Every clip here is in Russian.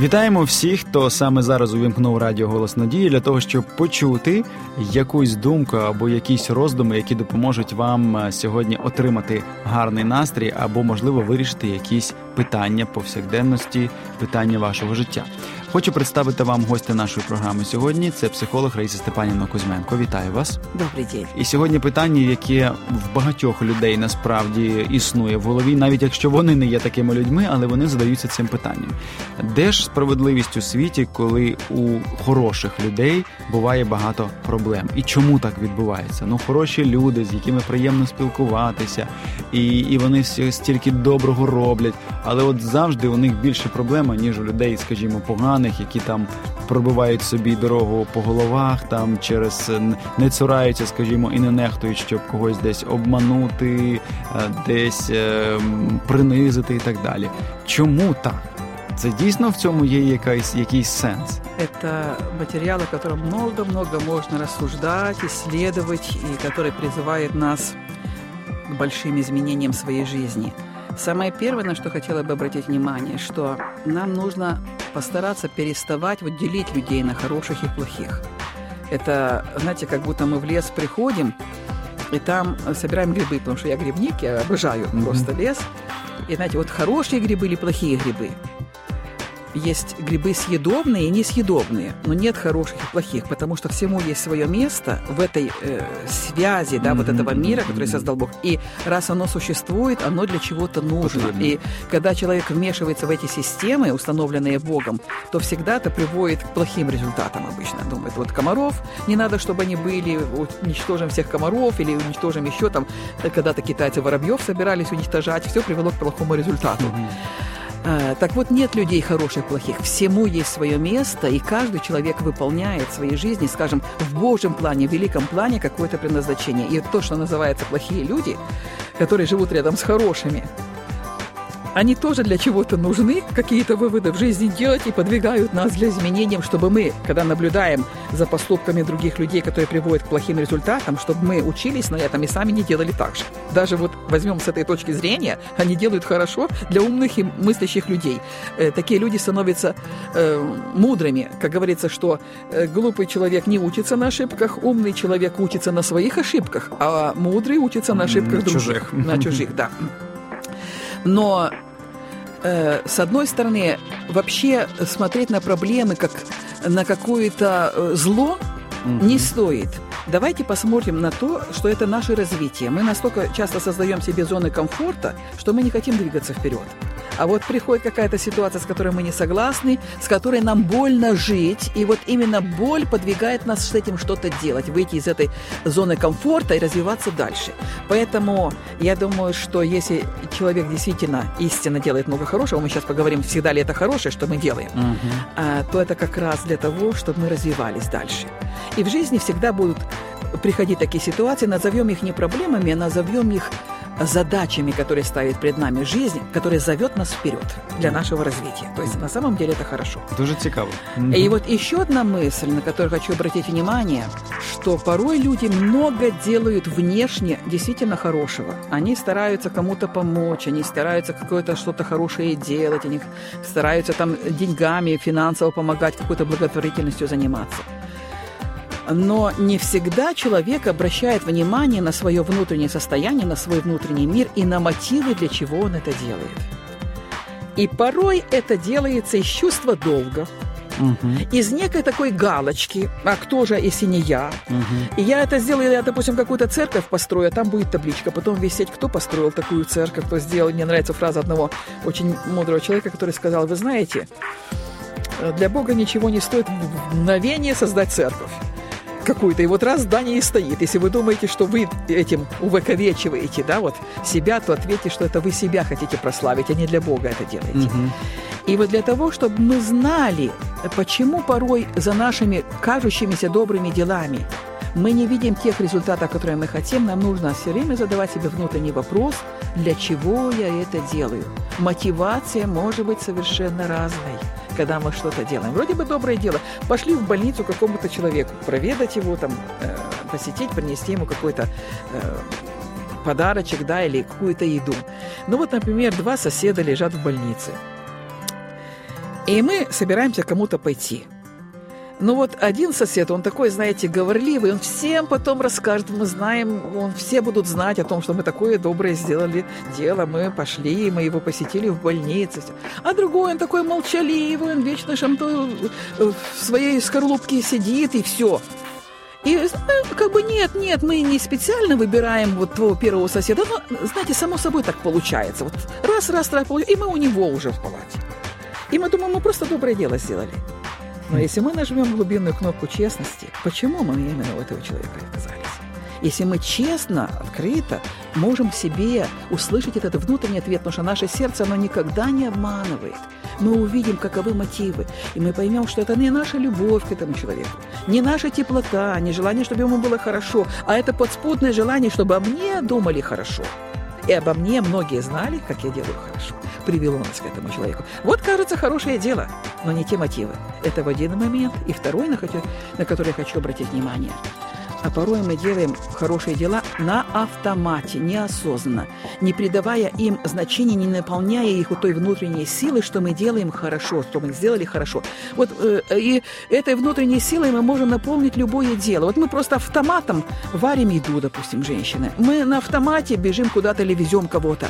Вітаємо всіх, хто саме зараз увімкнув радіо Голос Надії для того, щоб почути якусь думку або якісь роздуми, які допоможуть вам е, сьогодні отримати гарний настрій, або можливо вирішити якісь питання повсякденності, питання вашого життя. Хочу представити вам гостя нашої програми сьогодні. Це психолог Раїса Степанівна Кузьменко. Вітаю вас. Добрий день. І сьогодні питання, яке в багатьох людей насправді існує в голові, навіть якщо вони не є такими людьми, але вони задаються цим питанням. Де ж справедливість у світі, коли у хороших людей буває багато проблем? І чому так відбувається? Ну, хороші люди, з якими приємно спілкуватися, і і вони стільки доброго роблять, але от завжди у них більше проблема, ніж у людей, скажімо, поганих, які там пробивають собі дорогу по головах, там через не цураються, скажімо, і не нехтують, щоб когось десь обманути, е, десь е, принизити і так далі. Чому так? Це дійсно в цьому є якийсь, якийсь сенс? Это материал, о котором много-много можно рассуждать, исследовать, и который призывает нас к большим изменениям своей жизни. Самое первое, на что хотела бы обратить внимание, что нам нужно постараться переставать вот делить людей на хороших и плохих. Это, знаете, как будто мы в лес приходим, и там собираем грибы, потому что я грибник, я обожаю mm-hmm. просто лес. И знаете, вот хорошие грибы или плохие грибы – есть грибы съедобные и несъедобные, но нет хороших и плохих, потому что всему есть свое место в этой э, связи, да, mm-hmm. вот этого мира, который создал Бог. И раз оно существует, оно для чего-то нужно. Потребно. И когда человек вмешивается в эти системы, установленные Богом, то всегда это приводит к плохим результатам обычно. Думает, вот комаров не надо, чтобы они были, уничтожим всех комаров или уничтожим еще там, когда-то китайцы воробьев собирались уничтожать, все привело к плохому результату. Mm-hmm. А, так вот, нет людей хороших, плохих. Всему есть свое место, и каждый человек выполняет в своей жизни, скажем, в Божьем плане, в великом плане какое-то предназначение. И то, что называется плохие люди, которые живут рядом с хорошими, они тоже для чего-то нужны, какие-то выводы в жизни делать и подвигают нас для изменений, чтобы мы, когда наблюдаем за поступками других людей, которые приводят к плохим результатам, чтобы мы учились на этом и сами не делали так же. Даже вот возьмем с этой точки зрения, они делают хорошо для умных и мыслящих людей. Э, такие люди становятся э, мудрыми. Как говорится, что э, глупый человек не учится на ошибках, умный человек учится на своих ошибках, а мудрый учится на ошибках других. Чужих. На чужих, да. Но э, с одной стороны, вообще смотреть на проблемы как на какое-то э, зло mm-hmm. не стоит. Давайте посмотрим на то, что это наше развитие. Мы настолько часто создаем себе зоны комфорта, что мы не хотим двигаться вперед. А вот приходит какая-то ситуация, с которой мы не согласны, с которой нам больно жить, и вот именно боль подвигает нас с этим что-то делать, выйти из этой зоны комфорта и развиваться дальше. Поэтому я думаю, что если человек действительно истинно делает много хорошего, мы сейчас поговорим, всегда ли это хорошее, что мы делаем, uh-huh. то это как раз для того, чтобы мы развивались дальше. И в жизни всегда будут приходить такие ситуации, назовем их не проблемами, а назовем их задачами, которые ставит перед нами жизнь, которая зовет нас вперед для нашего развития. То есть на самом деле это хорошо. Дуже цікаво. И вот еще одна мысль, на которую хочу обратить внимание, что порой люди много делают внешне действительно хорошего. Они стараются кому-то помочь, они стараются какое-то что-то хорошее делать, они стараются там деньгами, финансово помогать, какой-то благотворительностью заниматься но не всегда человек обращает внимание на свое внутреннее состояние, на свой внутренний мир и на мотивы, для чего он это делает. И порой это делается из чувства долга, Угу. Из некой такой галочки, а кто же, если не я? Угу. И я это сделаю, я, допустим, какую-то церковь построю, а там будет табличка, потом висеть, кто построил такую церковь, кто сделал. Мне нравится фраза одного очень мудрого человека, который сказал, вы знаете, для Бога ничего не стоит в мгновение создать церковь какую-то, и вот раз здание и стоит. Если вы думаете, что вы этим увековечиваете, да, вот себя, то ответьте, что это вы себя хотите прославить, а не для Бога это делаете. Угу. И вот для того, чтобы мы знали, почему порой за нашими кажущимися добрыми делами мы не видим тех результатов, которые мы хотим, нам нужно все время задавать себе внутренний вопрос, для чего я это делаю. Мотивация может быть совершенно разной когда мы что-то делаем. Вроде бы доброе дело. Пошли в больницу какому-то человеку, проведать его, там, э, посетить, принести ему какой-то э, подарочек, да, или какую-то еду. Ну вот, например, два соседа лежат в больнице. И мы собираемся кому-то пойти – ну вот один сосед, он такой, знаете, говорливый, он всем потом расскажет, мы знаем, он, все будут знать о том, что мы такое доброе сделали дело, мы пошли, мы его посетили в больнице. А другой, он такой молчаливый, он вечно что-то э, в своей скорлупке сидит и все. И ну, как бы нет, нет, мы не специально выбираем вот твоего первого соседа, но, знаете, само собой так получается. Вот раз, раз, раз, и мы у него уже в палате. И мы думаем, мы просто доброе дело сделали. Но если мы нажмем глубинную кнопку честности, почему мы именно у этого человека оказались? Если мы честно, открыто можем себе услышать этот внутренний ответ, потому что наше сердце, оно никогда не обманывает. Мы увидим, каковы мотивы, и мы поймем, что это не наша любовь к этому человеку, не наша теплота, не желание, чтобы ему было хорошо, а это подспутное желание, чтобы о мне думали хорошо. И обо мне многие знали, как я делаю хорошо привело нас к этому человеку. Вот, кажется, хорошее дело, но не те мотивы. Это в один момент. И второй, на, который я хочу обратить внимание. А порой мы делаем хорошие дела на автомате, неосознанно, не придавая им значения, не наполняя их вот той внутренней силы, что мы делаем хорошо, что мы сделали хорошо. Вот э, и этой внутренней силой мы можем наполнить любое дело. Вот мы просто автоматом варим еду, допустим, женщины. Мы на автомате бежим куда-то или везем кого-то.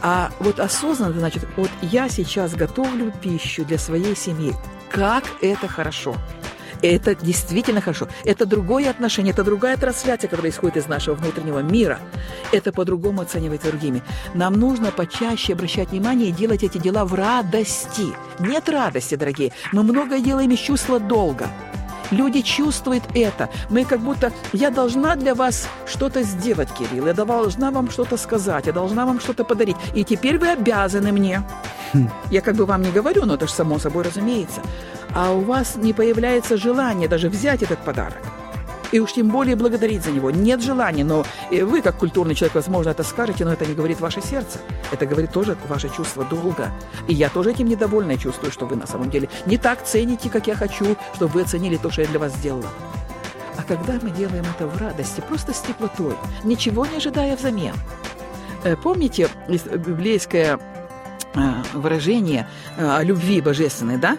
А вот осознанно, значит, вот я сейчас готовлю пищу для своей семьи. Как это хорошо! Это действительно хорошо. Это другое отношение, это другая трансляция, которая исходит из нашего внутреннего мира. Это по-другому оценивается другими. Нам нужно почаще обращать внимание и делать эти дела в радости. Нет радости, дорогие. Мы многое делаем из чувства долга. Люди чувствуют это. Мы как будто... Я должна для вас что-то сделать, Кирилл. Я должна вам что-то сказать. Я должна вам что-то подарить. И теперь вы обязаны мне. Хм. Я как бы вам не говорю, но это же само собой разумеется. А у вас не появляется желание даже взять этот подарок и уж тем более благодарить за него. Нет желания, но вы, как культурный человек, возможно, это скажете, но это не говорит ваше сердце. Это говорит тоже ваше чувство долга. И я тоже этим недовольна и чувствую, что вы на самом деле не так цените, как я хочу, чтобы вы оценили то, что я для вас сделала. А когда мы делаем это в радости, просто с теплотой, ничего не ожидая взамен. Э, помните библейское э, выражение э, о любви божественной, да?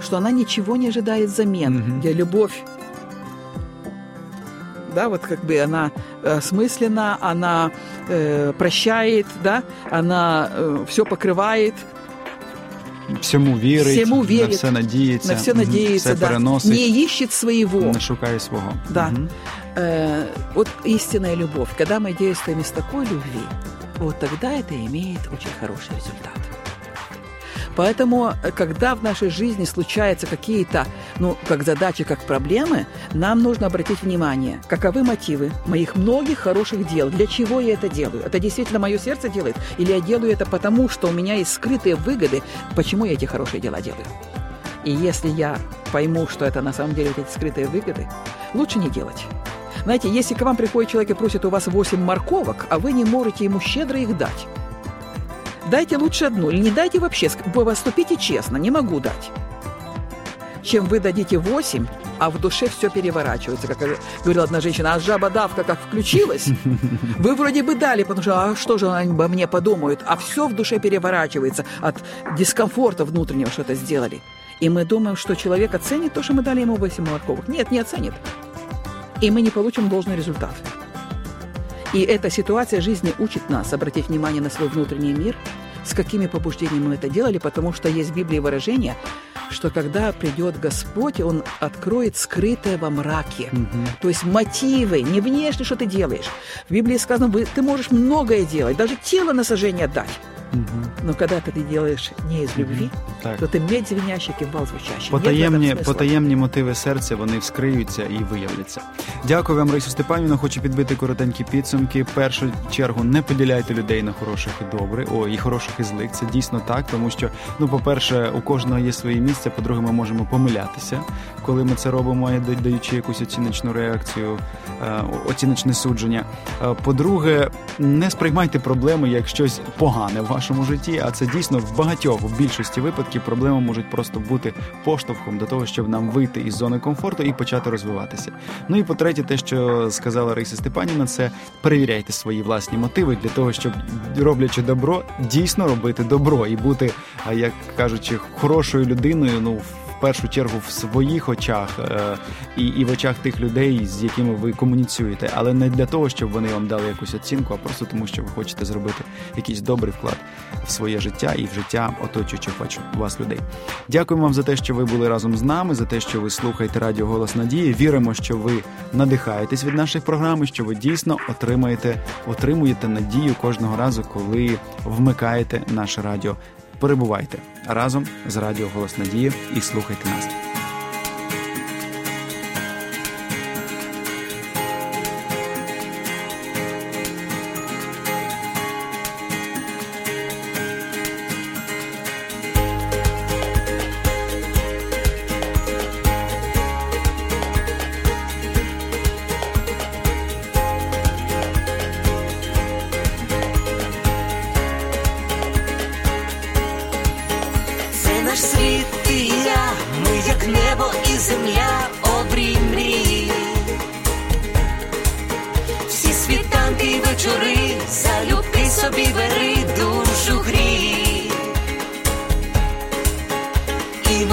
Что она ничего не ожидает взамен, mm-hmm. где любовь да, вот как бы она осмыслена, э, она э, прощает, да, она э, все покрывает. Всему вірить, Всему вірить, на все надіється, на все надіється, все да. не ищет своего. Не шукає свого. Да. Угу. Э, вот истинная любовь, когда мы действуем из такой любви, вот тогда это имеет очень хороший результат. Поэтому, э, когда в нашей жизни случаются какие-то, ну, как задачи, как проблемы, нам нужно обратить внимание, каковы мотивы моих многих хороших дел, для чего я это делаю. Это действительно мое сердце делает? Или я делаю это потому, что у меня есть скрытые выгоды, почему я эти хорошие дела делаю? И если я пойму, что это на самом деле эти скрытые выгоды, лучше не делать. Знаете, если к вам приходит человек и просит у вас 8 морковок, а вы не можете ему щедро их дать, Дайте лучше одну, или не дайте вообще, поступите честно, не могу дать. Чем вы дадите восемь, а в душе все переворачивается, как говорила одна женщина, а жаба-давка как включилась, вы вроде бы дали, потому что а что же они обо мне подумают, а все в душе переворачивается от дискомфорта внутреннего, что-то сделали. И мы думаем, что человек оценит то, что мы дали ему 8 морковок. Нет, не оценит. И мы не получим должный результат. И эта ситуация жизни учит нас обратить внимание на свой внутренний мир, с какими побуждениями мы это делали, потому что есть в Библии выражение, что когда придет Господь, Он откроет скрытое во мраке. Угу. То есть мотивы, не внешне, что ты делаешь. В Библии сказано, ты можешь многое делать, даже тело на сожжение отдать. Угу. Но когда ты делаешь не из любви, угу. то ти медь звенящий, кимвал звучащий. Потаємні, потаємні мотиви серця вони вскриються і виявляться. Дякую вам, Раїсу Степанівна. Хочу підбити коротенькі підсумки. В першу чергу не поділяйте людей на хороших і добрих, о, і хороших і злих. Це дійсно так, тому що, ну, по-перше, у кожного є своє місце, по-друге, ми можемо помилятися, коли ми це робимо, даючи якусь оціночну реакцію, е, оціночне судження. Е, по-друге, не сприймайте проблеми як щось погане вашому житті. А це дійсно в багатьох в більшості випадків проблеми можуть просто бути поштовхом до того, щоб нам вийти із зони комфорту і почати розвиватися. Ну і по-третє, те, що сказала Раїса Степаніна, це перевіряйте свої власні мотиви для того, щоб роблячи добро, дійсно робити добро і бути, як кажучи, хорошою людиною. Ну першу чергу в своїх очах е, і і в очах тих людей, з якими ви комуніцюєте, але не для того, щоб вони вам дали якусь оцінку, а просто тому, що ви хочете зробити якийсь добрий вклад в своє життя і в життя оточуючих вас людей. Дякуємо вам за те, що ви були разом з нами, за те, що ви слухаєте Радіо Голос Надії. Віримо, що ви надихаєтесь від наших програм, і що ви дійсно отримаєте, отримуєте надію кожного разу, коли вмикаєте наше радіо. Перебувайте разом з Радіо Голос Надії і слухайте нас.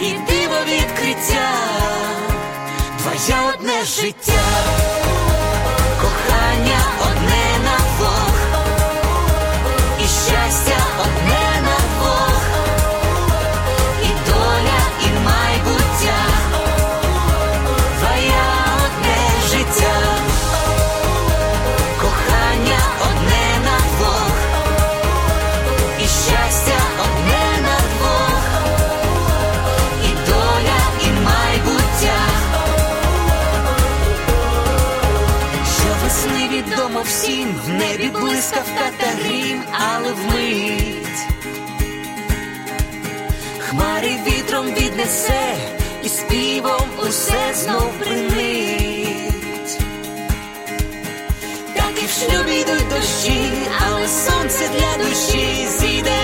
і диво відкриття, твоє одне життя, кохання одне на Бог, і щастя одне блискавка та грім, але вмить. Хмари вітром віднесе і співом усе знов принить. Так і в шлюбі йдуть дощі, але сонце для душі зійде.